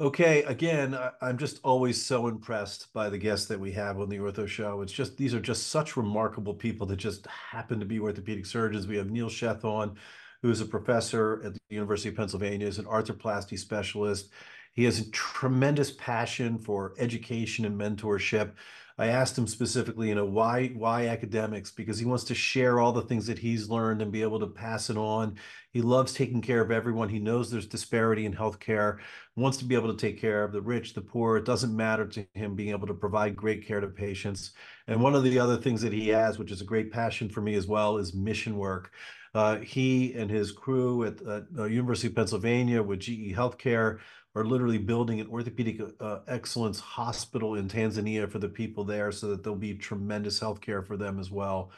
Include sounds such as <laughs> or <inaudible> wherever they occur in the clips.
Okay, again, I, I'm just always so impressed by the guests that we have on the Ortho Show. It's just these are just such remarkable people that just happen to be orthopedic surgeons. We have Neil Sheth on, who is a professor at the University of Pennsylvania, is an arthroplasty specialist. He has a tremendous passion for education and mentorship. I asked him specifically, you know, why why academics? Because he wants to share all the things that he's learned and be able to pass it on. He loves taking care of everyone. He knows there's disparity in healthcare, wants to be able to take care of the rich, the poor. It doesn't matter to him being able to provide great care to patients. And one of the other things that he has, which is a great passion for me as well, is mission work. Uh, he and his crew at uh, University of Pennsylvania with GE Healthcare are literally building an orthopedic uh, excellence hospital in Tanzania for the people there so that there'll be tremendous health care for them as well.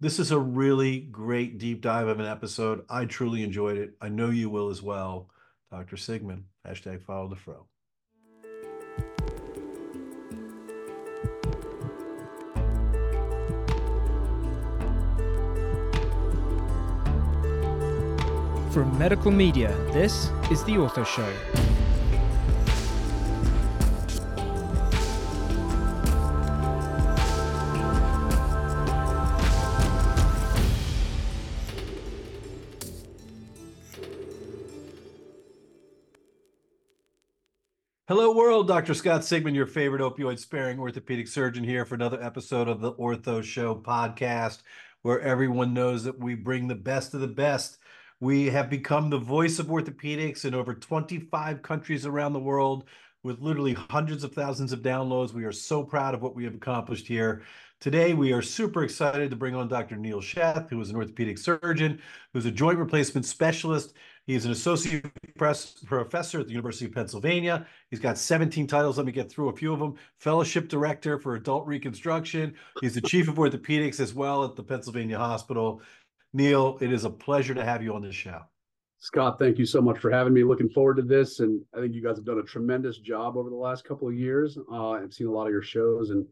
This is a really great deep dive of an episode. I truly enjoyed it. I know you will as well. Dr. Sigman, hashtag follow the fro. From Medical Media, this is The Ortho Show. Hello, world. Dr. Scott Sigman, your favorite opioid sparing orthopedic surgeon, here for another episode of the Ortho Show podcast, where everyone knows that we bring the best of the best. We have become the voice of orthopedics in over 25 countries around the world with literally hundreds of thousands of downloads. We are so proud of what we have accomplished here. Today, we are super excited to bring on Dr. Neil Sheth, who is an orthopedic surgeon, who's a joint replacement specialist. He is an associate professor at the University of Pennsylvania. He's got 17 titles. Let me get through a few of them. Fellowship director for adult reconstruction. He's the chief of orthopedics as well at the Pennsylvania Hospital. Neil, it is a pleasure to have you on this show. Scott, thank you so much for having me. Looking forward to this, and I think you guys have done a tremendous job over the last couple of years. Uh, I've seen a lot of your shows, and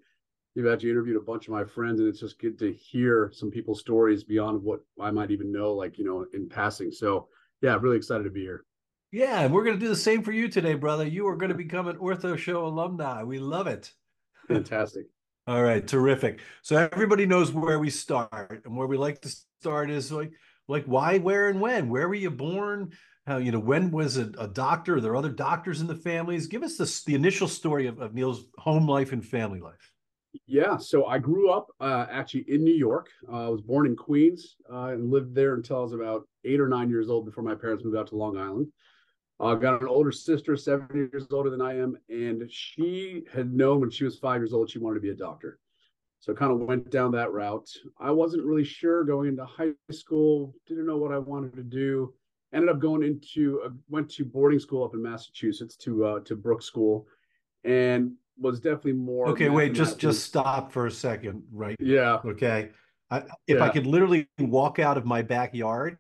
you've actually interviewed a bunch of my friends, and it's just good to hear some people's stories beyond what I might even know, like you know, in passing. So, yeah, really excited to be here. Yeah, and we're going to do the same for you today, brother. You are going to become an Ortho Show alumni. We love it. Fantastic. <laughs> All right, terrific. So everybody knows where we start, and where we like to start is like like why, where, and when. Where were you born? How you know when was a, a doctor? Are there other doctors in the families? Give us the the initial story of, of Neil's home life and family life. Yeah, so I grew up uh, actually in New York. Uh, I was born in Queens uh, and lived there until I was about eight or nine years old before my parents moved out to Long Island. I got an older sister, seven years older than I am, and she had known when she was five years old she wanted to be a doctor. So kind of went down that route. I wasn't really sure going into high school, didn't know what I wanted to do. Ended up going into uh, went to boarding school up in Massachusetts to uh, to Brooks School, and was definitely more. Okay, wait, just just stop for a second, right? Yeah. Okay. I, if yeah. I could literally walk out of my backyard,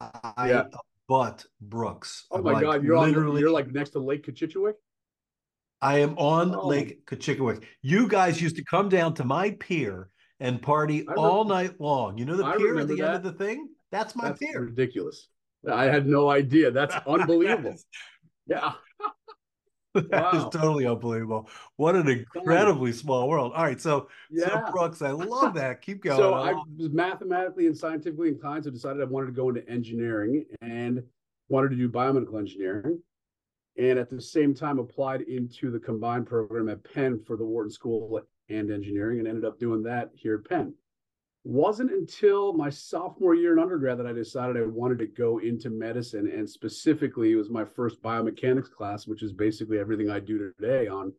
I yeah. but Brooks. Oh I'm my like, God, you're literally you're like next to Lake Cochichewick. I am on oh. Lake Cochichewick. You guys used to come down to my pier and party all night long. You know the I pier at the that. end of the thing? That's my That's pier. Ridiculous. I had no idea. That's <laughs> unbelievable. yeah. <laughs> <laughs> that wow. is totally unbelievable. What an incredibly small world. All right, so yeah. so Brooks, I love that. Keep going. So I was mathematically and scientifically inclined, so decided I wanted to go into engineering and wanted to do biomedical engineering and at the same time applied into the combined program at Penn for the Wharton School and Engineering and ended up doing that here at Penn. Wasn't until my sophomore year in undergrad that I decided I wanted to go into medicine. And specifically, it was my first biomechanics class, which is basically everything I do today on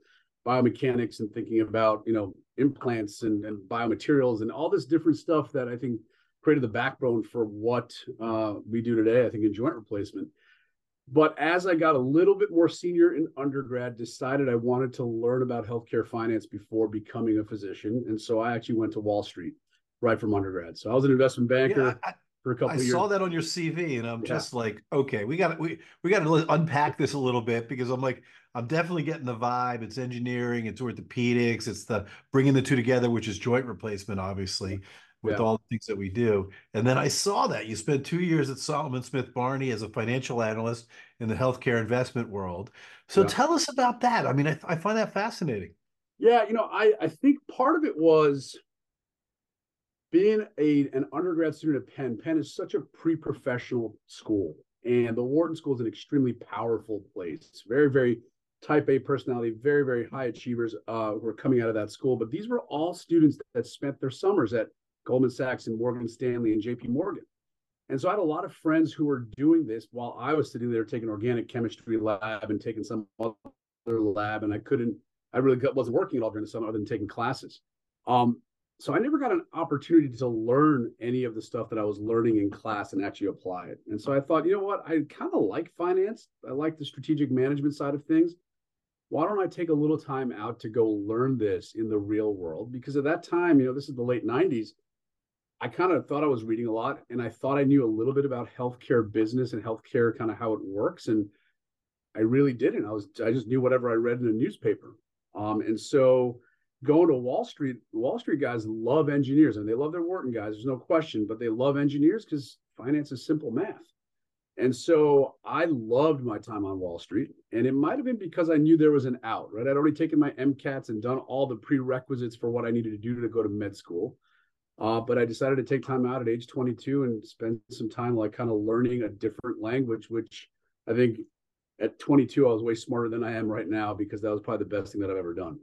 biomechanics and thinking about, you know, implants and, and biomaterials and all this different stuff that I think created the backbone for what uh, we do today, I think, in joint replacement. But as I got a little bit more senior in undergrad, decided I wanted to learn about healthcare finance before becoming a physician. And so I actually went to Wall Street right from undergrad. So I was an investment banker. Yeah, I, for a couple I of years. I saw that on your CV, and I'm yeah. just like, okay, we got we we got to unpack this a little bit because I'm like, I'm definitely getting the vibe. It's engineering, it's orthopedics, it's the bringing the two together, which is joint replacement, obviously with Yeah. all the things that we do. And then I saw that you spent two years at Salomon Smith Barney as a financial analyst in the healthcare investment world. So tell us about that. I mean, I, I find that fascinating. Yeah, you know, I I think part of it was being a an undergrad student at Penn. Penn is such a pre-professional school, and the Wharton School is an extremely powerful place. Very, very type A personality, very, very high achievers uh, who are coming out of that school. But these were all students that spent their summers at Goldman Sachs and Morgan Stanley and J.P. Morgan. And so I had a lot of friends who were doing this while I was sitting there taking organic chemistry lab and taking some other lab, and I couldn't I really wasn't working at all during the summer other than taking classes. Um, so I never got an opportunity to learn any of the stuff that I was learning in class and actually apply it. And so I thought, you know what? I kind of like finance. I like the strategic management side of things. Why don't I take a little time out to go learn this in the real world? Because at that time, you know, this is the late 90s. I kind of thought I was reading a lot and I thought I knew a little bit about healthcare business and healthcare kind of how it works. And I really didn't. I was I just knew whatever I read in a newspaper. Um, and so going to Wall Street, Wall Street guys love engineers and they love their Wharton guys. There's no question, but they love engineers because finance is simple math. And so I loved my time on Wall Street. And it might have been because I knew there was an out, right? I'd already taken my MCATs and done all the prerequisites for what I needed to do to go to med school. Uh, but I decided to take time out at age 22 and spend some time like kind of learning a different language, which I think at 22 I was way smarter than I am right now because that was probably the best thing that I've ever done.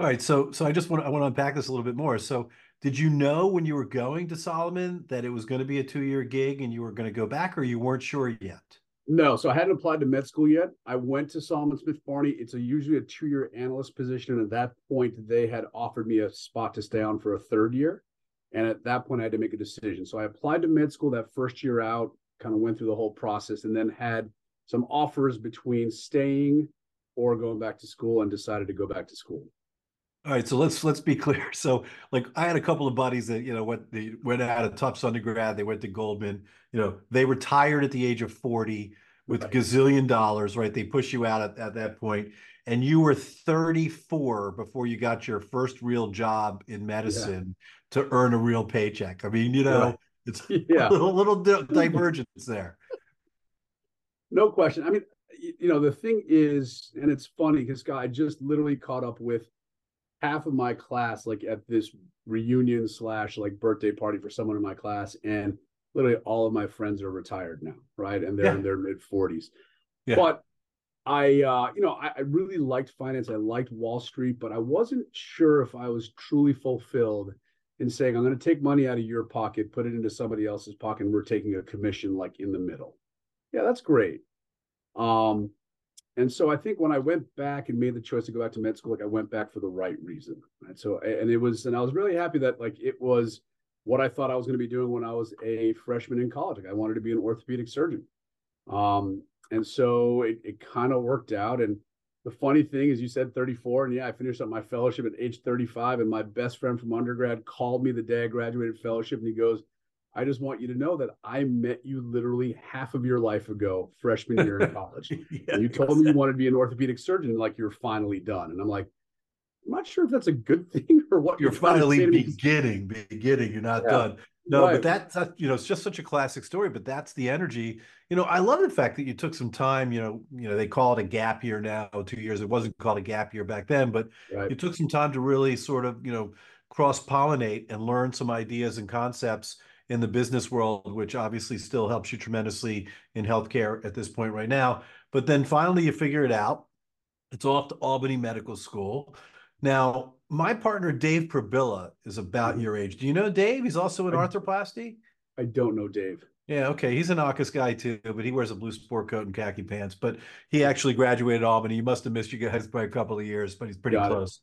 All right, so so I just want to, I want to unpack this a little bit more. So, did you know when you were going to Salomon that it was going to be a two-year gig and you were going to go back, or you weren't sure yet? No, so I hadn't applied to med school yet. I went to Salomon Smith Barney. It's a usually a two-year analyst position, and at that point, they had offered me a spot to stay on for a third year. And at that point, I had to make a decision. So I applied to med school that first year out, kind of went through the whole process, and then had some offers between staying or going back to school, and decided to go back to school. All right, so let's let's be <laughs> clear. So, like, I had a couple of buddies that you know went they went out of Tufts undergrad. They went to Goldman. You know, they retired at the age of forty with Right. gazillion dollars. Right? They push you out at, at that point, and you were thirty four before you got your first real job in medicine to earn a real paycheck. I mean, you know, Right. it's <laughs> Yeah. a little little di- <laughs> divergence there. No question. I mean, you know, the thing is, and it's funny because I just literally caught up with half of my class, like at this reunion slash like birthday party for someone in my class, and literally all of my friends are retired now, right? And they're Yeah. in their mid forties. Yeah. But I, uh, you know, I, I really liked finance. I liked Wall Street, but I wasn't sure if I was truly fulfilled in saying I'm going to take money out of your pocket, put it into somebody else's pocket, and we're taking a commission like in the middle. Yeah, that's great. Um, and so I think when I went back and made the choice to go back to med school, like I went back for the right reason. Right. So and it was, and I was really happy that like it was what I thought I was going to be doing when I was a freshman in college. Like I wanted to be an orthopedic surgeon. Um, and so it, it kind of worked out. And the funny thing is you said 34, and yeah, I finished up my fellowship at age 35. And my best friend from undergrad called me the day I graduated fellowship, and he goes, I just want you to know that I met you literally half of your life ago, freshman year in <laughs> college. Yeah, And you told me you wanted to be an orthopedic surgeon, like you're finally done. And I'm like, I'm not sure if that's a good <laughs> thing or what you're to finally say to me. beginning, beginning. You're not Yeah. done. No, Right. but that's that, you know, it's just such a classic story. But that's the energy. You know, I love the fact that you took some time. You know, you know, they call it a gap year now. Two years. It wasn't called a gap year back then, but Right. you took some time to really sort of you know cross pollinate and learn some ideas and concepts in the business world, which obviously still helps you tremendously in healthcare at this point right now. But then finally, you figure it out. It's off to Albany Medical School. Now, my partner Dave Probilla is about Mhm. your age. Do you know Dave? He's also in arthroplasty. I don't know, Dave. Yeah, okay. He's an AAHKS guy too, but he wears a blue sport coat and khaki pants. But he actually graduated Albany. He must have missed you guys by a couple of years, but he's pretty Got it. close.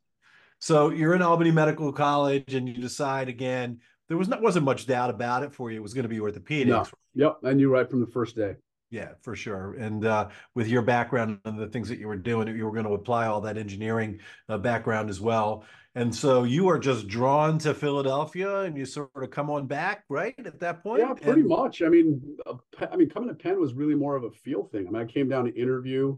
So you're in Albany Medical College, and you decide again. There was not wasn't much doubt about it for you. It was going to be orthopedics. No. Yep. I knew right from the first day. Yeah, for sure. And uh, with your background and the things that you were doing, you were going to apply all that engineering uh, background as well. And so you are just drawn to Philadelphia, and you sort of come on back, right at that point. Yeah, pretty And- much. I mean, uh, I mean, coming to Penn was really more of a feel thing. I mean, I came down to interview.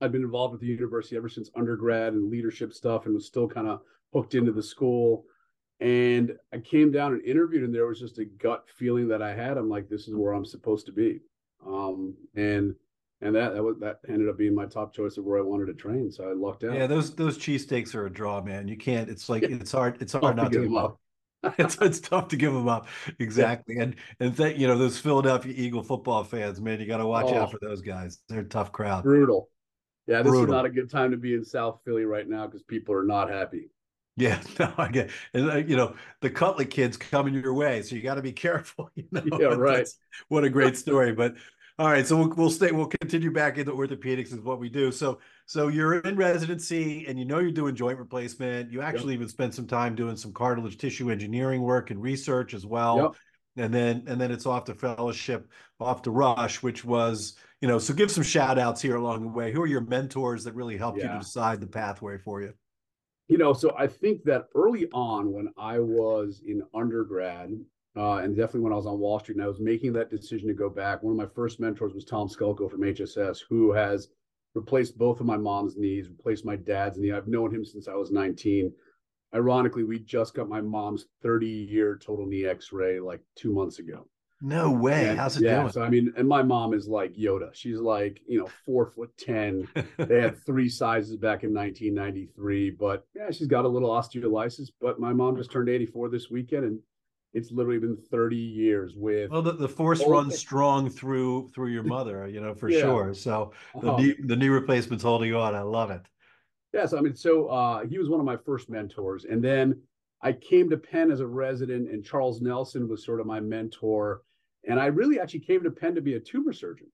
I'd been involved with the university ever since undergrad and leadership stuff, and was still kind of hooked into the school. And I came down and interviewed, and there was just a gut feeling that I had. I'm like, this is where I'm supposed to be. Um, and and that that, was, that ended up being my top choice of where I wanted to train. So I lucked out. Yeah, those those cheesesteaks are a draw, man. You can't. It's like it's hard. It's hard not to give them up. <laughs> it's it's tough to give them up. <laughs> Exactly. And and that you know those Philadelphia Eagle football fans, man, you got to watch out Oh. for those guys. They're a tough crowd. Brutal. Yeah, this Brutal. is not a good time to be in South Philly right now because people are not happy. Yeah, <laughs> no, I get. And uh, you know the Cutlet kids coming your way, so you got to be <laughs> careful. You know. Yeah, right. What a great story. But all right, so we'll we'll stay. We'll continue back into orthopedics is what we do. So so you're in residency, and you know you're doing joint replacement. You actually even spent some time doing some cartilage tissue engineering work and research as well. Yep. and then and then it's off to fellowship off to rush which was you know so give some shout outs here along the way who are your mentors that really helped you Yeah. to decide the pathway for you You know, so I think that early on when I was in undergrad, uh, and definitely when I was on Wall Street and I was making that decision to go back, one of my first mentors was Tom Sculco from HSS, who has replaced both of my mom's knees, replaced my dad's knee. I've known him since I was 19. Ironically, we just got my mom's 30 year total knee x ray like two months ago. No way how's it yeah, doing so I mean, and my mom is like Yoda. She's like, you know, four foot 10. They had <laughs> three sizes back in 1993, but yeah, she's got a little osteolysis. But my mom just turned 84 this weekend, and it's literally been 30 years with. well the, the force Oh, runs strong through through your mother you know for Yeah. sure so the Oh, knee the knee replacement's holding on i love it yeah, so I mean, so uh, he was one of my first mentors, and then I came to Penn as a resident, and Charles Nelson was sort of my mentor, and I really actually came to Penn to be a tumor surgeon.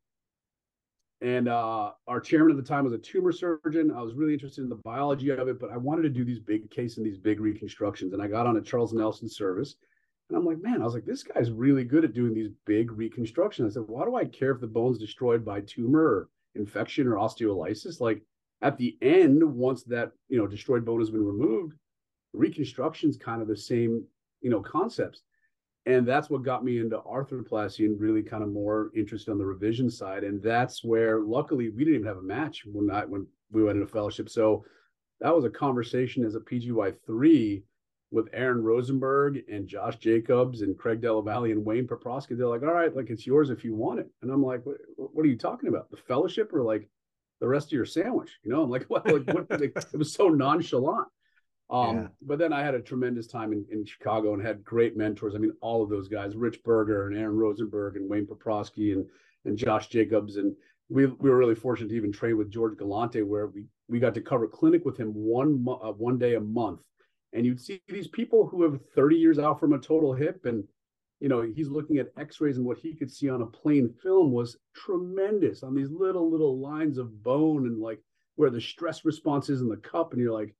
And uh, our chairman at the time was a tumor surgeon. I was really interested in the biology of it, but I wanted to do these big case and these big reconstructions. And I got on a Charles Nelson service, and I'm like, man, I was like, this guy's really good at doing these big reconstructions. I said, why do I care if the bone's destroyed by tumor or infection or osteolysis? Like at the end, once that you know destroyed bone has been removed, reconstruction's kind of the same you know concepts. And that's what got me into arthroplasty and really kind of more interested on the revision side. And that's where luckily we didn't even have a match when I when we went into fellowship. So that was a conversation as a PGY three with Aaron Rosenberg and Josh Jacobs and Craig Della Valle and Wayne Paprosky. They're like, all right, like it's yours if you want it. And I'm like, what, what are you talking about? The fellowship or like the rest of your sandwich? You know, I'm like, <laughs> what? Like, what? Like, it was so nonchalant. Um, Yeah. but then I had a tremendous time in, in Chicago and had great mentors. I mean, all of those guys, Rich Berger and Aaron Rosenberg and Wayne Paprosky and and Josh Jacobs. And we we were really fortunate to even train with George Galante, where we we got to cover clinic with him one uh, one day a month. And you'd see these people who have 30 years out from a total hip and you know, he's looking at x-rays and what he could see on a plain film was tremendous on these little, little lines of bone and like where the stress response is in the cup. And you're like,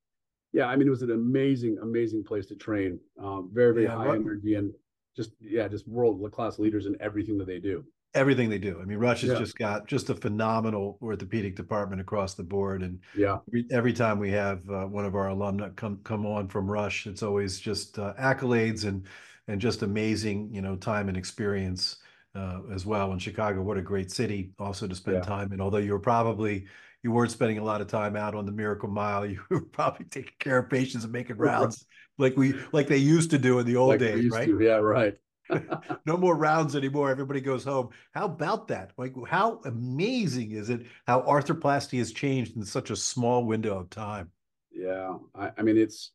yeah, I mean, it was an amazing, amazing place to train. Um, very, very Yeah, high energy and just, yeah, just world class leaders in everything that they do. everything they do i mean rush has Yeah. just got just a phenomenal orthopedic department across the board and Yeah. every, every time we have uh, one of our alumni come come on from Rush, it's always just uh, accolades and and just amazing, you know, time and experience uh, as well. In Chicago, what a great city also to spend Yeah. time in. Although you were probably you weren't spending a lot of time out on the Miracle Mile, <laughs> you were probably taking care of patients and making Right. rounds like we like they used to do in the old Like days, right? to. Yeah, right. <laughs> <laughs> no more rounds anymore. Everybody goes home. How about that? Like, how amazing is it how arthroplasty has changed in such a small window of time? Yeah, I, I mean, it's.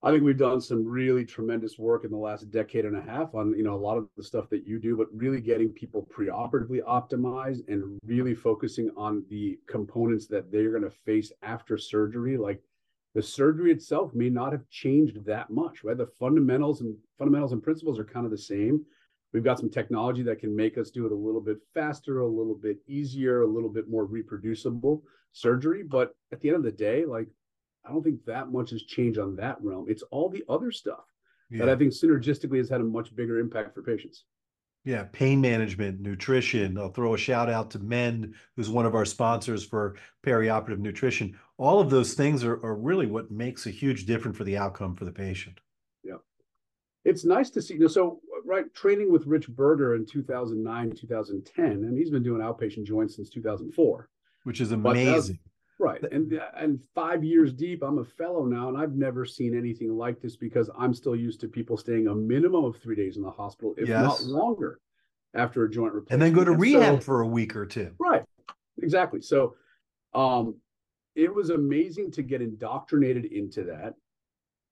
I think we've done some really tremendous work in the last decade and a half on you know a lot of the stuff that you do, but really getting people preoperatively optimized and really focusing on the components that they're going to face after surgery. Like the surgery itself may not have changed that much, right? The fundamentals and fundamentals and principles are kind of the same. We've got some technology that can make us do it a little bit faster, a little bit easier, a little bit more reproducible surgery. But at the end of the day, like I don't think that much has changed on that realm. It's all the other stuff that I think synergistically has had a much bigger impact for patients. yeah. Pain management, nutrition. I'll throw a shout out to Mend, who's one of our sponsors for perioperative nutrition. All of those things are, are really what makes a huge difference for the outcome for the patient. Yeah. It's nice to see. You know, so right, training with Rich Berger in 2009, 2010, and he's been doing outpatient joints since 2004. Which is amazing. Right. And and five years deep, I'm a fellow now, and I've never seen anything like this because I'm still used to people staying a minimum of three days in the hospital, if yes. not longer, after a joint replacement. And then go to and rehab so, for a week or two. Right. Exactly. So um it was amazing to get indoctrinated into that.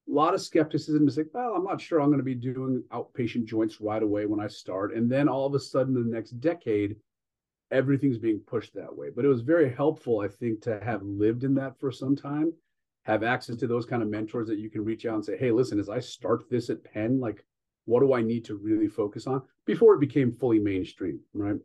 A lot of skepticism is like, well, I'm not sure I'm going to be doing outpatient joints right away when I start. And then all of a sudden, the next decade, everything's being pushed that way. But it was very helpful, I think, to have lived in that for some time, have access to those kind of mentors that you can reach out and say, hey, listen, as I start this at Penn, like, what do I need to really focus on before it became fully mainstream, right?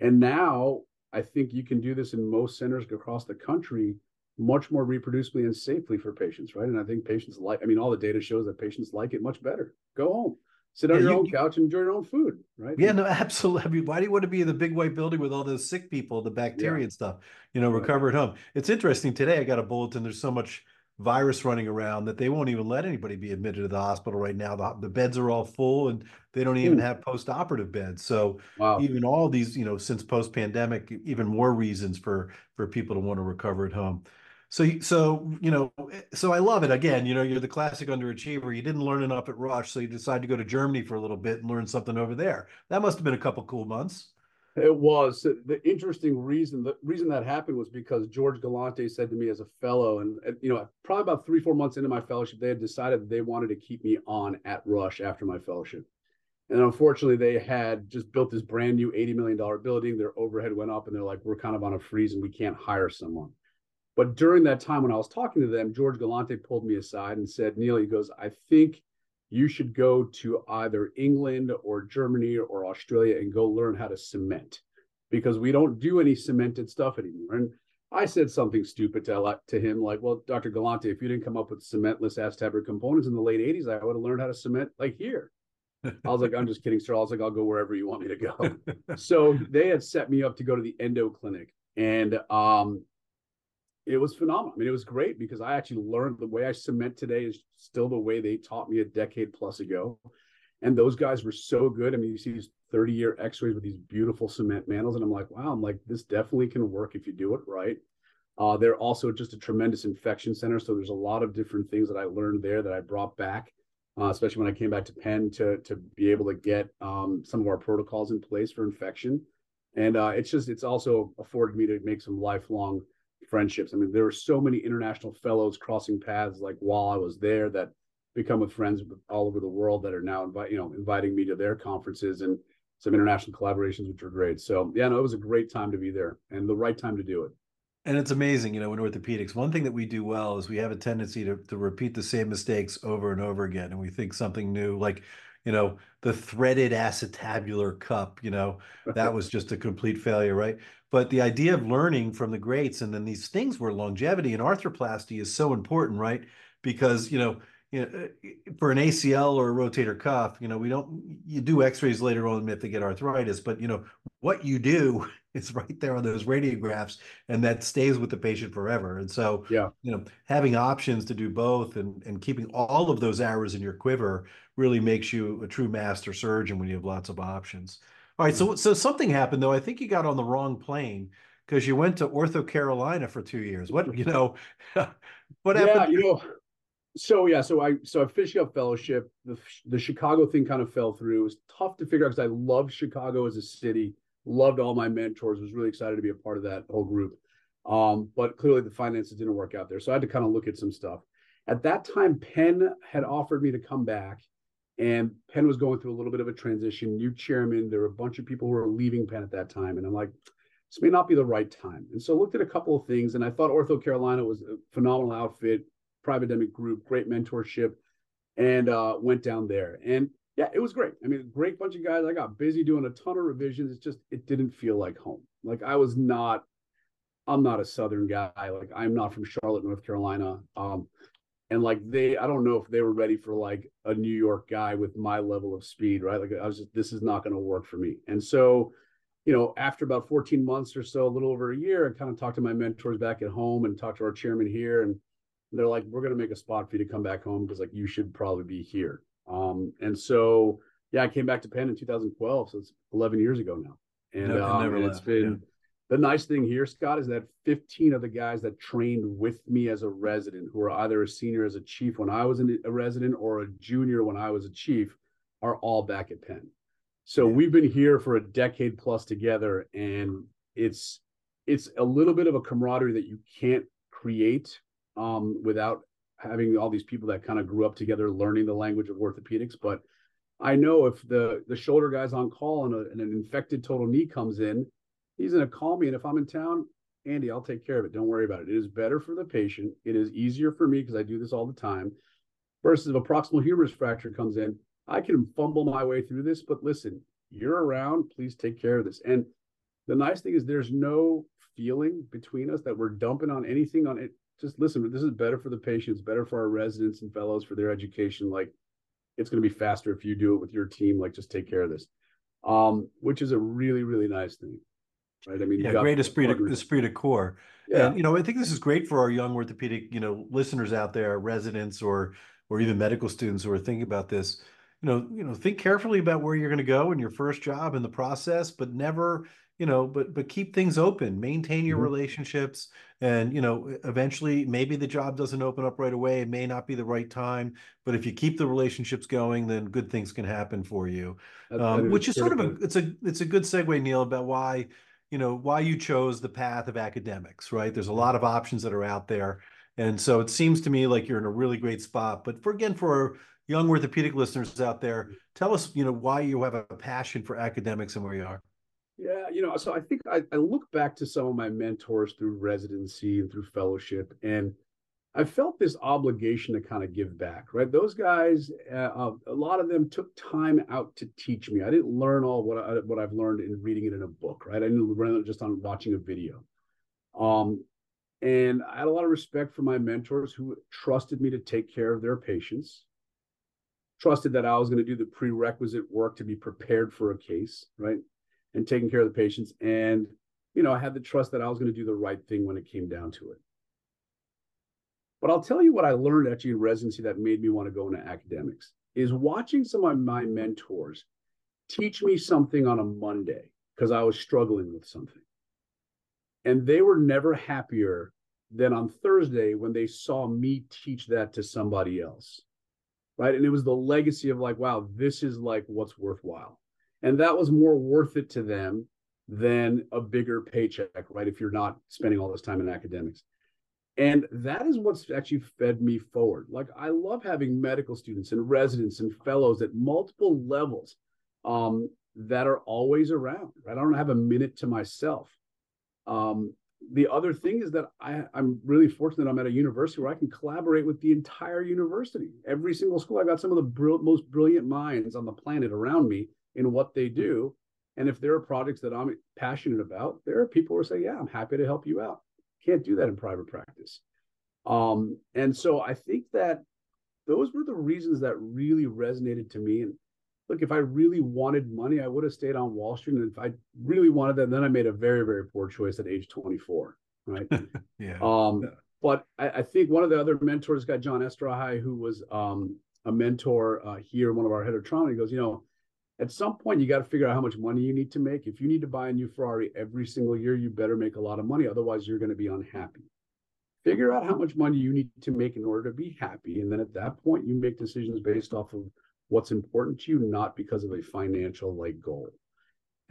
And now I think you can do this in most centers across the country much more reproducibly and safely for patients, right? And I think patients like, I mean, all the data shows that patients like it much better. Go home sit on yeah, your you, own couch and enjoy your own food, right? Yeah, no, absolutely. why do you want to be in the big white building with all those sick people, the bacteria yeah. and stuff? You know, recover at home. It's interesting. Today, I got a bulletin. There's so much virus running around that they won't even let anybody be admitted to the hospital right now. The, the beds are all full, and they don't even have post-operative beds. So wow. even all these, you know, since post-pandemic, even more reasons for for people to want to recover at home. So, so you know, so I love it. Again, you know, you're the classic underachiever. You didn't learn enough at Rush, so you decided to go to Germany for a little bit and learn something over there. That must have been a couple cool months. It was the interesting reason. The reason that happened was because George Galante said to me as a fellow, and you know, probably about three, four months into my fellowship, they had decided they wanted to keep me on at Rush after my fellowship. And unfortunately, they had just built this brand new $80 million building. Their overhead went up, and they're like, we're kind of on a freeze and we can't hire someone. But during that time when I was talking to them, George Galante pulled me aside and said, Neil, he goes, I think you should go to either England or Germany or Australia and go learn how to cement because we don't do any cemented stuff anymore. And I said something stupid to, to him, like, well, Dr. Galante, if you didn't come up with cementless acetabulary components in the late 80s, I would have learned how to cement like here. I was like, I'm just kidding, sir. I was like, I'll go wherever you want me to go. <laughs> so they had set me up to go to the endo clinic. And um, it was phenomenal. I mean, it was great because I actually learned the way I cement today is still the way they taught me a decade plus ago. And those guys were so good. I mean, you see these 30 year x rays with these beautiful cement mantles. And I'm like, wow, I'm like, this definitely can work if you do it right. Uh, they're also just a tremendous infection center. So there's a lot of different things that I learned there that I brought back, uh, especially when I came back to Penn to, to be able to get um, some of our protocols in place for infection. And uh, it's just, it's also afforded me to make some lifelong friendships. I mean, there were so many international fellows crossing paths like while I was there that become with friends all over the world that are now invite you know inviting me to their conferences and some international collaborations, which were great. So yeah, no, it was a great time to be there and the right time to do it. And it's amazing, you know, in orthopedics, one thing that we do well is we have a tendency to, to repeat the same mistakes over and over again. And we think something new, like, you know, the threaded acetabular cup, you know, that was just a complete failure, right? But the idea of learning from the greats and then these things where longevity and arthroplasty is so important, right? Because, you know, you know, uh, for an ACL or a rotator cuff, you know, we don't, you do x-rays later on if they get arthritis, but you know, what you do <laughs> is right there on those radiographs and that stays with the patient forever. And so, yeah, you know, having options to do both and, and keeping all of those arrows in your quiver really makes you a true master surgeon when you have lots of options. All right, so mm-hmm. so something happened though. I think you got on the wrong plane because you went to Ortho Carolina for two years. What you know? <laughs> what happened? Yeah, you know. So yeah, so I so I finished up fellowship. The the Chicago thing kind of fell through. It was tough to figure out because I loved Chicago as a city. Loved all my mentors. Was really excited to be a part of that whole group. Um, but clearly the finances didn't work out there, so I had to kind of look at some stuff. At that time, Penn had offered me to come back and Penn was going through a little bit of a transition, new chairman. There were a bunch of people who were leaving Penn at that time. And I'm like, this may not be the right time. And so I looked at a couple of things and I thought Ortho Carolina was a phenomenal outfit, private group, great mentorship, and uh, went down there. And yeah, it was great. I mean, great bunch of guys. I got busy doing a ton of revisions. It's just, it didn't feel like home. Like I was not, I'm not a Southern guy. Like I'm not from Charlotte, North Carolina. Um, and like they i don't know if they were ready for like a new york guy with my level of speed right like i was just this is not going to work for me and so you know after about 14 months or so a little over a year i kind of talked to my mentors back at home and talked to our chairman here and they're like we're going to make a spot for you to come back home because like you should probably be here. Um and so yeah i came back to penn in 2012 so it's 11 years ago now. And, um, and it's been The nice thing here, Scott, is that 15 of the guys that trained with me as a resident, who are either a senior as a chief when I was a resident or a junior when I was a chief, are all back at Penn. So we've been here for a decade plus together, and it's it's a little bit of a camaraderie that you can't create um, without having all these people that kind of grew up together, learning the language of orthopedics. But I know if the the shoulder guy's on call and, a, and an infected total knee comes in, he's going to call me. And if I'm in town, Andy, I'll take care of it. Don't worry about it. It is better for the patient. It is easier for me because I do this all the time. Versus if a proximal humerus fracture comes in, I can fumble my way through this. But listen, you're around. Please take care of this. And the nice thing is there's no feeling between us that we're dumping on anything on it. Just listen, this is better for the patients, better for our residents and fellows for their education. Like it's going to be faster if you do it with your team. Like just take care of this, um, which is a really, really nice thing right? I mean, yeah, great esprit de, esprit de corps. Yeah. And, you know, I think this is great for our young orthopedic, you know, listeners out there, residents or or even medical students who are thinking about this. You know, you know, think carefully about where you're going to go in your first job in the process, but never, you know, but but keep things open, maintain your mm-hmm. relationships, and you know, eventually maybe the job doesn't open up right away. It may not be the right time, but if you keep the relationships going, then good things can happen for you. Um, which is sort of a it's a it's a good segue, Neil, about why you know why you chose the path of academics right there's a lot of options that are out there and so it seems to me like you're in a really great spot but for again for young orthopedic listeners out there tell us you know why you have a passion for academics and where you are yeah you know so i think I, I look back to some of my mentors through residency and through fellowship and I felt this obligation to kind of give back, right? Those guys, uh, a lot of them took time out to teach me. I didn't learn all what I, what I've learned in reading it in a book, right? I didn't learn it just on watching a video. Um, and I had a lot of respect for my mentors who trusted me to take care of their patients, trusted that I was going to do the prerequisite work to be prepared for a case, right? And taking care of the patients. And, you know, I had the trust that I was going to do the right thing when it came down to it. But I'll tell you what I learned actually in residency that made me want to go into academics is watching some of my mentors teach me something on a Monday because I was struggling with something. And they were never happier than on Thursday when they saw me teach that to somebody else. Right. And it was the legacy of like, wow, this is like what's worthwhile. And that was more worth it to them than a bigger paycheck, right? If you're not spending all this time in academics. And that is what's actually fed me forward. Like I love having medical students and residents and fellows at multiple levels um, that are always around. Right? I don't have a minute to myself. Um, the other thing is that I, I'm really fortunate I'm at a university where I can collaborate with the entire university. Every single school, I've got some of the br- most brilliant minds on the planet around me in what they do. And if there are projects that I'm passionate about, there are people who say, Yeah, I'm happy to help you out. Can't do that in private practice. Um, and so I think that those were the reasons that really resonated to me. And look, if I really wanted money, I would have stayed on Wall Street. And if I really wanted that, then I made a very, very poor choice at age 24. Right. <laughs> yeah. Um, but I, I, think one of the other mentors got John Esterhai, who was um, a mentor uh, here, one of our head of trauma. He goes, you know, at some point you got to figure out how much money you need to make. If you need to buy a new Ferrari every single year, you better make a lot of money. Otherwise, you're going to be unhappy. Figure out how much money you need to make in order to be happy. And then at that point, you make decisions based off of what's important to you, not because of a financial like goal.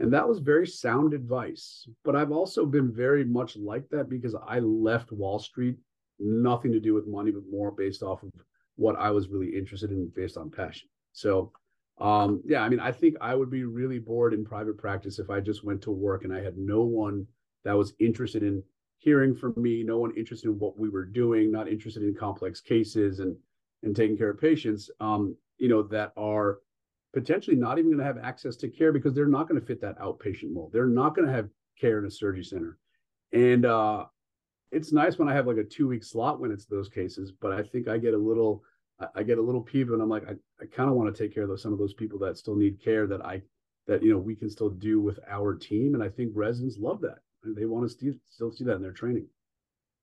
And that was very sound advice. But I've also been very much like that because I left Wall Street, nothing to do with money, but more based off of what I was really interested in based on passion. So um, yeah, I mean, I think I would be really bored in private practice if I just went to work and I had no one that was interested in hearing from me, no one interested in what we were doing, not interested in complex cases and and taking care of patients, um, you know, that are potentially not even going to have access to care because they're not going to fit that outpatient mold. They're not going to have care in a surgery center. And uh, it's nice when I have like a two week slot when it's those cases, but I think I get a little I, get a little peeved and I'm like, I, I kind of want to take care of those, some of those people that still need care that I, that, you know, we can still do with our team. And I think residents love that. They want to still, still see that in their training.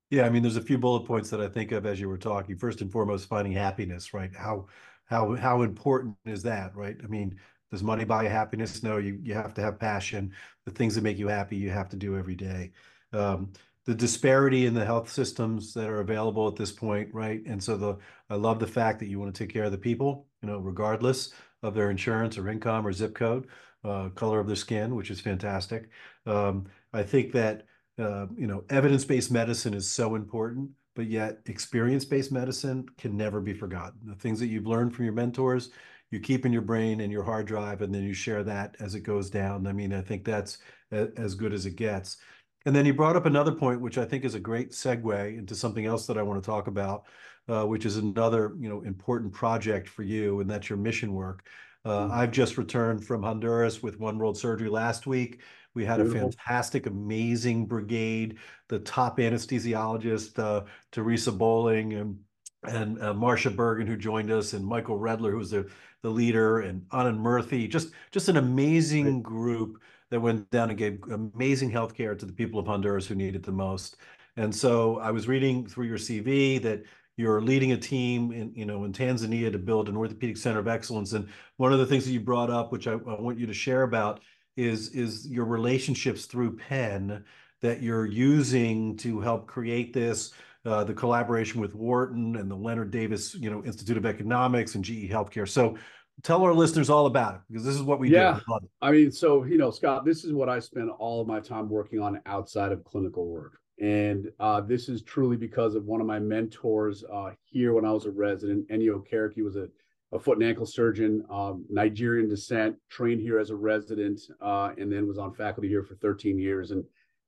Yeah. I mean, there's a few bullet points that I think of as you were talking. First and foremost, finding happiness, right? How, how, how important is that, right? I mean, Does money buy happiness? No, you you have to have passion. The things that make you happy, you have to do every day. Um, the disparity in the health systems that are available at this point, right? And so the I love the fact that you want to take care of the people, you know, regardless of their insurance or income or zip code, uh, color of their skin, which is fantastic. Um, I think that uh, you know evidence-based medicine is so important, but yet experience-based medicine can never be forgotten. The things that you've learned from your mentors, you keep in your brain and your hard drive, and then you share that as it goes down. I mean, I think that's a, as good as it gets. And then you brought up another point, which I think is a great segue into something else that I want to talk about, uh, which is another you know important project for you, and that's your mission work. Uh, mm-hmm. I've just returned from Honduras with One World Surgery last week. We had Beautiful. a fantastic, amazing brigade. The top anesthesiologist, uh, Teresa Bowling, and and uh, Marcia Bergen, who joined us, and Michael Redler, who was the, the leader, and Anand Murthy. Just just an amazing right. group that went down and gave amazing health care to the people of Honduras who need it the most. And so I was reading through your CV that you're leading a team in you know in Tanzania to build an orthopedic center of excellence. And one of the things that you brought up, which I, I want you to share about, is is your relationships through Penn that you're using to help create this. Uh, the collaboration with Wharton and the Leonard Davis, you know, Institute of Economics and GE Healthcare. So tell our listeners all about it because this is what we do. yeah. do. I mean, so you know, Scott, this is what I spend all of my time working on outside of clinical work. And uh, this is truly because of one of my mentors uh, here when I was a resident. Enyi He was a, a foot and ankle surgeon, um, Nigerian descent, trained here as a resident, uh, and then was on faculty here for 13 years. And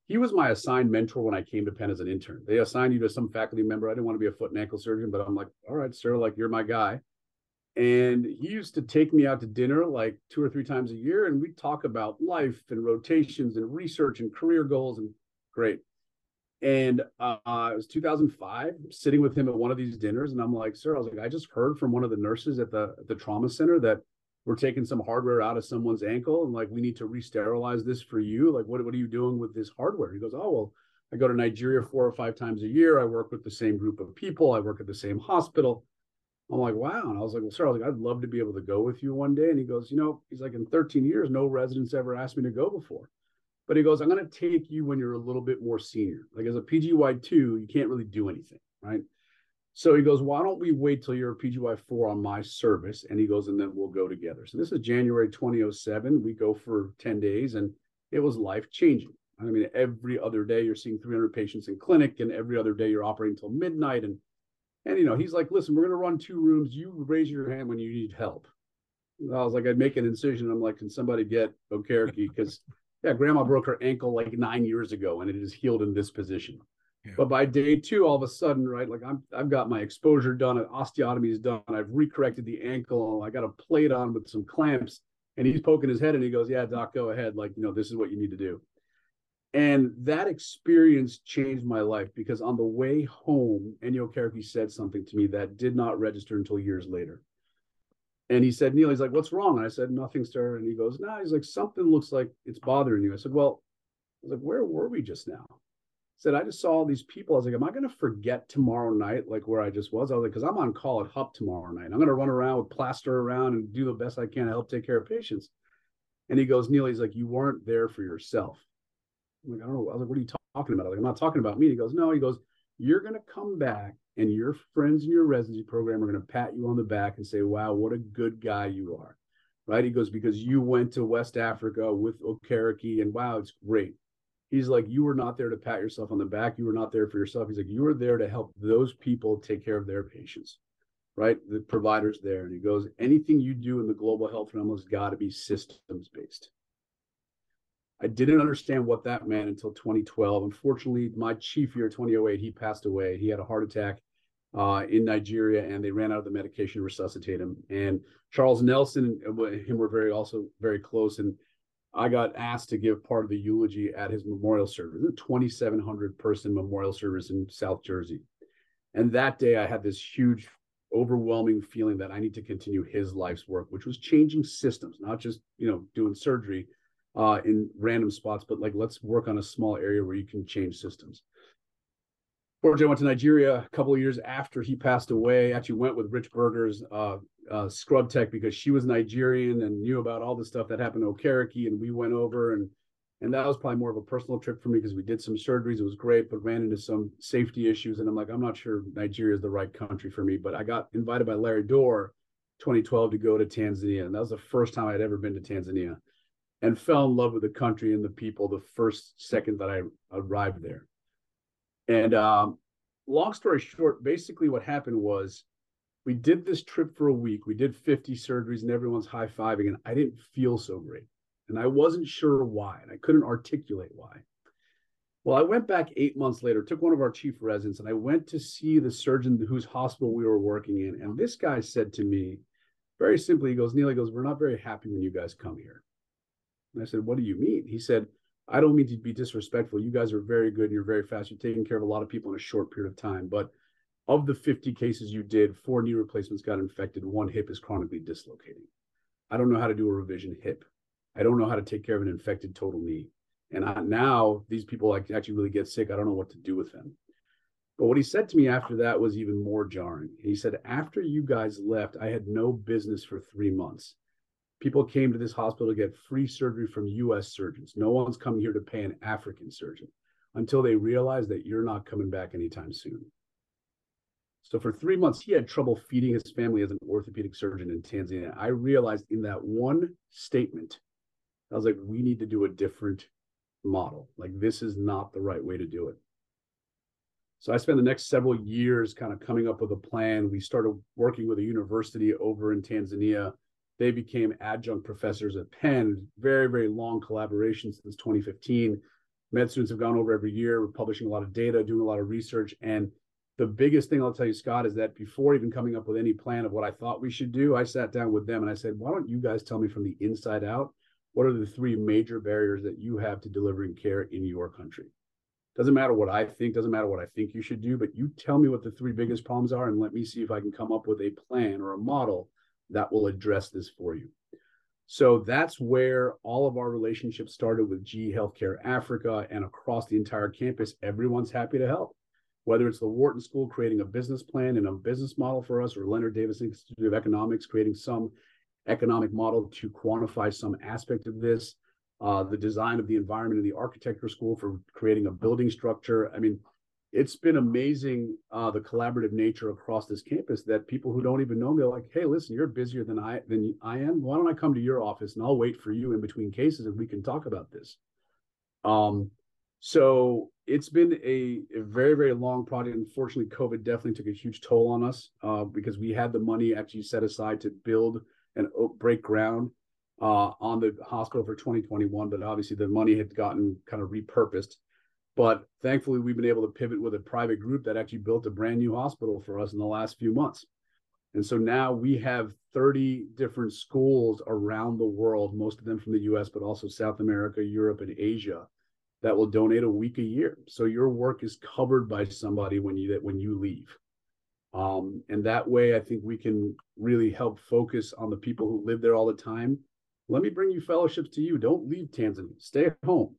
he was my assigned mentor when I came to Penn as an intern. They assigned you to some faculty member. I didn't want to be a foot and ankle surgeon, but I'm like, all right, sir, like you're my guy. And he used to take me out to dinner like two or three times a year, and we'd talk about life and rotations and research and career goals. And great. And uh, it was 2005, sitting with him at one of these dinners, and I'm like, "Sir, I was like, I just heard from one of the nurses at the the trauma center that we're taking some hardware out of someone's ankle, and like we need to re-sterilize this for you. Like, what what are you doing with this hardware?" He goes, "Oh well, I go to Nigeria four or five times a year. I work with the same group of people. I work at the same hospital." I'm like, "Wow!" And I was like, "Well, sir, I was like, I'd love to be able to go with you one day." And he goes, "You know, he's like, in 13 years, no residents ever asked me to go before." But he goes, I'm going to take you when you're a little bit more senior. Like as a PGY2, you can't really do anything, right? So he goes, Why don't we wait till you're a PGY4 on my service? And he goes, And then we'll go together. So this is January 2007. We go for 10 days and it was life changing. I mean, every other day you're seeing 300 patients in clinic, and every other day you're operating until midnight. And and you know, he's like, listen, we're gonna run two rooms. You raise your hand when you need help. I was like, I'd make an incision. I'm like, can somebody get Okereke? Because yeah, grandma broke her ankle like nine years ago and it is healed in this position. Yeah. But by day two, all of a sudden, right, like I'm I've got my exposure done, an osteotomy is done, I've recorrected the ankle, I got a plate on with some clamps, and he's poking his head and he goes, Yeah, doc, go ahead. Like, you know, this is what you need to do. And that experience changed my life because on the way home, Enyi Okereke said something to me that did not register until years later. And he said, Neil, he's like, what's wrong? And I said, nothing, sir. And he goes, no, nah. he's like, something looks like it's bothering you. I said, well, I was like, where were we just now? I said, I just saw all these people. I was like, am I going to forget tomorrow night, like where I just was? I was like, because I'm on call at HUP tomorrow night. I'm going to run around with plaster around and do the best I can to help take care of patients. And he goes, Neil, he's like, you weren't there for yourself. Like, I don't know. I was like, what are you talking about? I'm like, I'm not talking about me. He goes, no, he goes, you're going to come back and your friends in your residency program are going to pat you on the back and say, wow, what a good guy you are. Right. He goes, because you went to West Africa with Okereke and wow, it's great. He's like, you were not there to pat yourself on the back. You were not there for yourself. He's like, you were there to help those people take care of their patients, right? The providers there. And he goes, anything you do in the global health realm has got to be systems based. I didn't understand what that meant until 2012. Unfortunately, my chief year, 2008, he passed away. He had a heart attack uh, in Nigeria, and they ran out of the medication to resuscitate him. And Charles Nelson and him were very also very close. And I got asked to give part of the eulogy at his memorial service, a 2,700 person memorial service in South Jersey. And that day, I had this huge, overwhelming feeling that I need to continue his life's work, which was changing systems, not just you know doing surgery uh, in random spots, but like let's work on a small area where you can change systems. Fortunately, went to Nigeria a couple of years after he passed away. Actually, went with Rich Berger's uh, uh, scrub tech because she was Nigerian and knew about all the stuff that happened to Okereke, and we went over and and that was probably more of a personal trip for me because we did some surgeries. It was great, but ran into some safety issues, and I'm like, I'm not sure Nigeria is the right country for me. But I got invited by Larry Dorr, 2012, to go to Tanzania, and that was the first time I'd ever been to Tanzania, and fell in love with the country and the people the first second that I arrived there. And um, long story short, basically what happened was we did this trip for a week. We did 50 surgeries and everyone's high fiving, and I didn't feel so great. And I wasn't sure why, and I couldn't articulate why. Well, I went back eight months later, took one of our chief residents, and I went to see the surgeon whose hospital we were working in. And this guy said to me, very simply, he goes, Neil, he goes, We're not very happy when you guys come here. And I said, What do you mean? He said, I don't mean to be disrespectful. You guys are very good and you're very fast. You're taking care of a lot of people in a short period of time. But of the 50 cases you did, four knee replacements got infected, one hip is chronically dislocating. I don't know how to do a revision hip. I don't know how to take care of an infected total knee. And I, now these people like actually really get sick. I don't know what to do with them. But what he said to me after that was even more jarring. He said, After you guys left, I had no business for three months. People came to this hospital to get free surgery from US surgeons. No one's coming here to pay an African surgeon until they realize that you're not coming back anytime soon. So for three months, he had trouble feeding his family as an orthopedic surgeon in Tanzania. I realized in that one statement, I was like, we need to do a different model. Like, this is not the right way to do it. So I spent the next several years kind of coming up with a plan. We started working with a university over in Tanzania they became adjunct professors at Penn. Very, very long collaboration since 2015. Med students have gone over every year. We're publishing a lot of data, doing a lot of research. And the biggest thing I'll tell you, Scott, is that before even coming up with any plan of what I thought we should do, I sat down with them and I said, why don't you guys tell me from the inside out what are the three major barriers that you have to delivering care in your country? Doesn't matter what I think, doesn't matter what I think you should do, but you tell me what the three biggest problems are and let me see if I can come up with a plan or a model that will address this for you. So that's where all of our relationships started with GE Healthcare Africa and across the entire campus. Everyone's happy to help. Whether it's the Wharton School creating a business plan and a business model for us, or Leonard Davis Institute of Economics creating some economic model to quantify some aspect of this, uh, the design of the environment in the architecture school for creating a building structure. I mean, it's been amazing uh, the collaborative nature across this campus that people who don't even know me are like, hey, listen, you're busier than I than I am. Why don't I come to your office and I'll wait for you in between cases and we can talk about this. Um, so it's been a, a very very long project. Unfortunately, COVID definitely took a huge toll on us uh, because we had the money actually set aside to build and break ground uh, on the hospital for 2021, but obviously the money had gotten kind of repurposed but thankfully, we've been able to pivot with a private group that actually built a brand new hospital for us in the last few months. And so now we have 30 different schools around the world, most of them from the US, but also South America, Europe, and Asia, that will donate a week a year. So your work is covered by somebody when you when you leave. Um, and that way, I think we can really help focus on the people who live there all the time. Let me bring you fellowships to you. Don't leave Tanzania. Stay at home.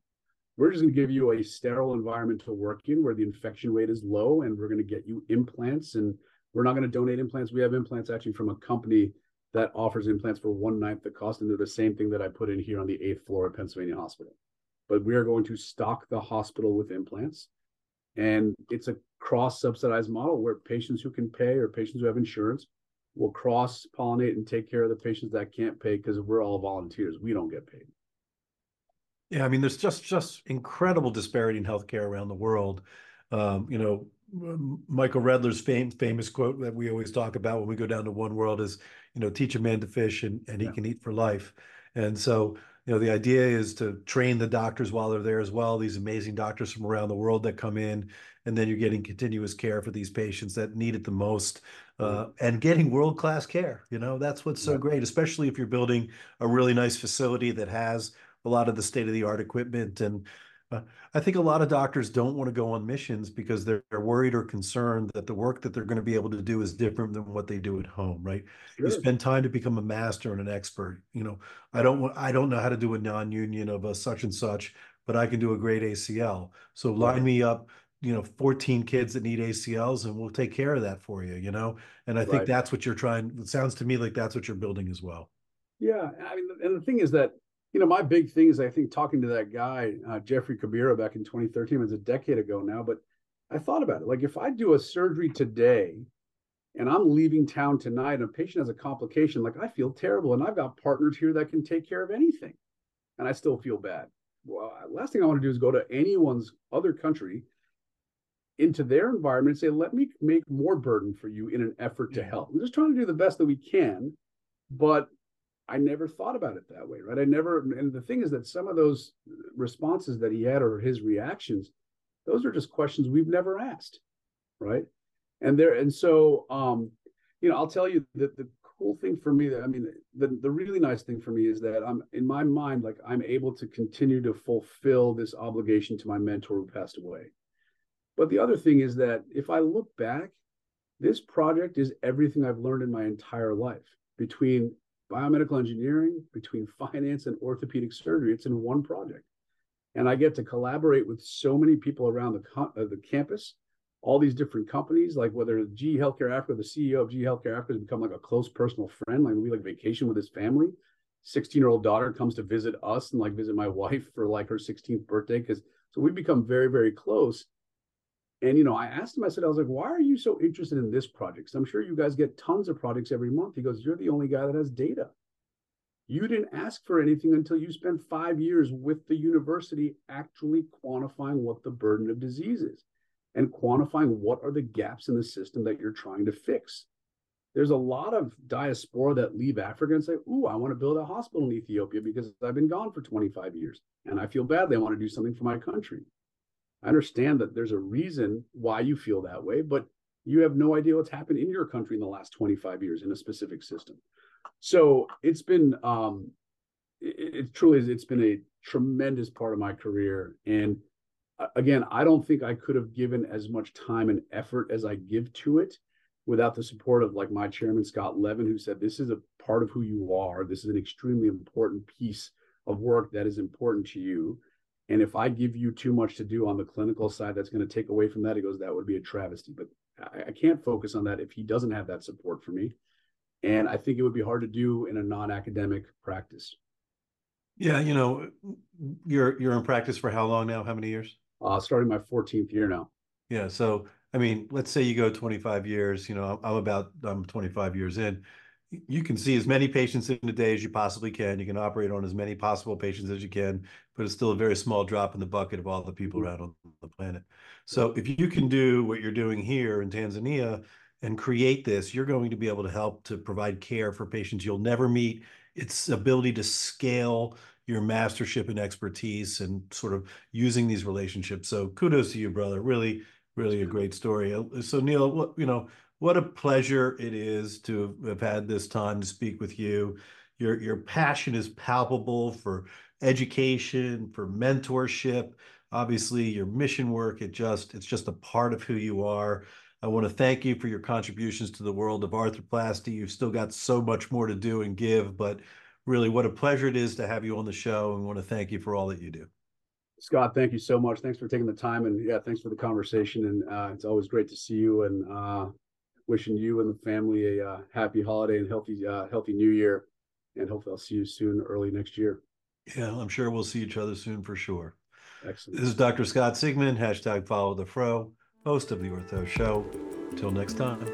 We're just going to give you a sterile environment to work in where the infection rate is low, and we're going to get you implants. And we're not going to donate implants. We have implants actually from a company that offers implants for one ninth the cost, and they're the same thing that I put in here on the eighth floor of Pennsylvania Hospital. But we are going to stock the hospital with implants, and it's a cross subsidized model where patients who can pay or patients who have insurance will cross pollinate and take care of the patients that can't pay because we're all volunteers. We don't get paid. Yeah, I mean, there's just just incredible disparity in healthcare around the world. Um, you know, Michael Redler's fam- famous quote that we always talk about when we go down to One World is, you know, teach a man to fish and, and he yeah. can eat for life. And so, you know, the idea is to train the doctors while they're there as well. These amazing doctors from around the world that come in, and then you're getting continuous care for these patients that need it the most, uh, and getting world class care. You know, that's what's so yeah. great, especially if you're building a really nice facility that has a lot of the state of the art equipment. And uh, I think a lot of doctors don't want to go on missions because they're, they're, worried or concerned that the work that they're going to be able to do is different than what they do at home, right? Sure. You spend time to become a master and an expert. You know, I don't want, I don't know how to do a non-union of a such and such, but I can do a great ACL. So line me up you know 14 kids that need ACLs and we'll take care of that for you you know and I think Right. that's what you're trying it sounds to me like that's what you're building as well Yeah, I mean, and the thing is that you know my big thing is I think talking to that guy uh, Jeffrey Kabira back in 2013 it was a decade ago now, but I thought about it like if I do a surgery today and I'm leaving town tonight and a patient has a complication, like I feel terrible, and I've got partners here that can take care of anything, and I still feel bad. Well, last thing I want to do is go to anyone's other country into their environment and say, let me make more burden for you in an effort to help. I'm just trying to do the best that we can, but I never thought about it that way, right? I never, and the thing is that some of those responses that he had or his reactions, those are just questions we've never asked, right? And there, and so, um, you know, I'll tell you that the cool thing for me, that I mean, the the really nice thing for me is that I'm in my mind, like I'm able to continue to fulfill this obligation to my mentor who passed away. But the other thing is that if I look back, this project is everything I've learned in my entire life between biomedical engineering, between finance and orthopedic surgery. It's in one project. And I get to collaborate with so many people around the, co- uh, the campus, all these different companies, like whether GE Healthcare Africa, the CEO of GE Healthcare Africa has become like a close personal friend. Like we like vacation with his family. 16 year old daughter comes to visit us and like visit my wife for like her 16th birthday. Cause so we've become very, very close. And you know, I asked him, I said, I was like, why are you so interested in this project? 'Cause I'm sure you guys get tons of projects every month. He goes, You're the only guy that has data. You didn't ask for anything until you spent five years with the university actually quantifying what the burden of disease is and quantifying what are the gaps in the system that you're trying to fix. There's a lot of diaspora that leave Africa and say, Ooh, I want to build a hospital in Ethiopia because I've been gone for 25 years and I feel badly. I want to do something for my country. I understand that there's a reason why you feel that way, but you have no idea what's happened in your country in the last 25 years in a specific system. So it's been, um, it, it truly is, it's been a tremendous part of my career. And uh, again, I don't think I could have given as much time and effort as I give to it without the support of like my chairman, Scott Levin, who said, this is a part of who you are. This is an extremely important piece of work that is important to you. And if I give you too much to do on the clinical side, that's going to take away from that. He goes, that would be a travesty. But I, I can't focus on that if he doesn't have that support for me. And I think it would be hard to do in a non-academic practice. yeah you know you're you're in practice for how long now how many years Uh, starting my 14th year now. Yeah, so I mean, let's say you go 25 years, you know, I'm about I'm 25 years in. You can see as many patients in a day as you possibly can. You can operate on as many possible patients as you can, but it's still a very small drop in the bucket of all the people mm-hmm. around on the planet. So if you can do what you're doing here in Tanzania and create this, you're going to be able to help to provide care for patients you'll never meet. Its ability to scale your mastership and expertise and sort of using these relationships. So kudos to you, brother. Really, really a great story. So Neil, what, you know, what a pleasure it is to have had this time to speak with you. Your your passion is palpable for education, for mentorship. Obviously, your mission work, it just it's just a part of who you are. I want to thank you for your contributions to the world of arthroplasty. You've still got so much more to do and give, but really what a pleasure it is to have you on the show and want to thank you for all that you do. Scott, thank you so much. Thanks for taking the time. And yeah, thanks for the conversation. And uh, it's always great to see you and uh, wishing you and the family a uh, happy holiday and healthy, uh, healthy new year. And hopefully I'll see you soon early next year. Yeah, I'm sure we'll see each other soon for sure. Excellent. This is Dr. Scott Sigman, hashtag follow the fro, host of the Ortho Show. Till next time.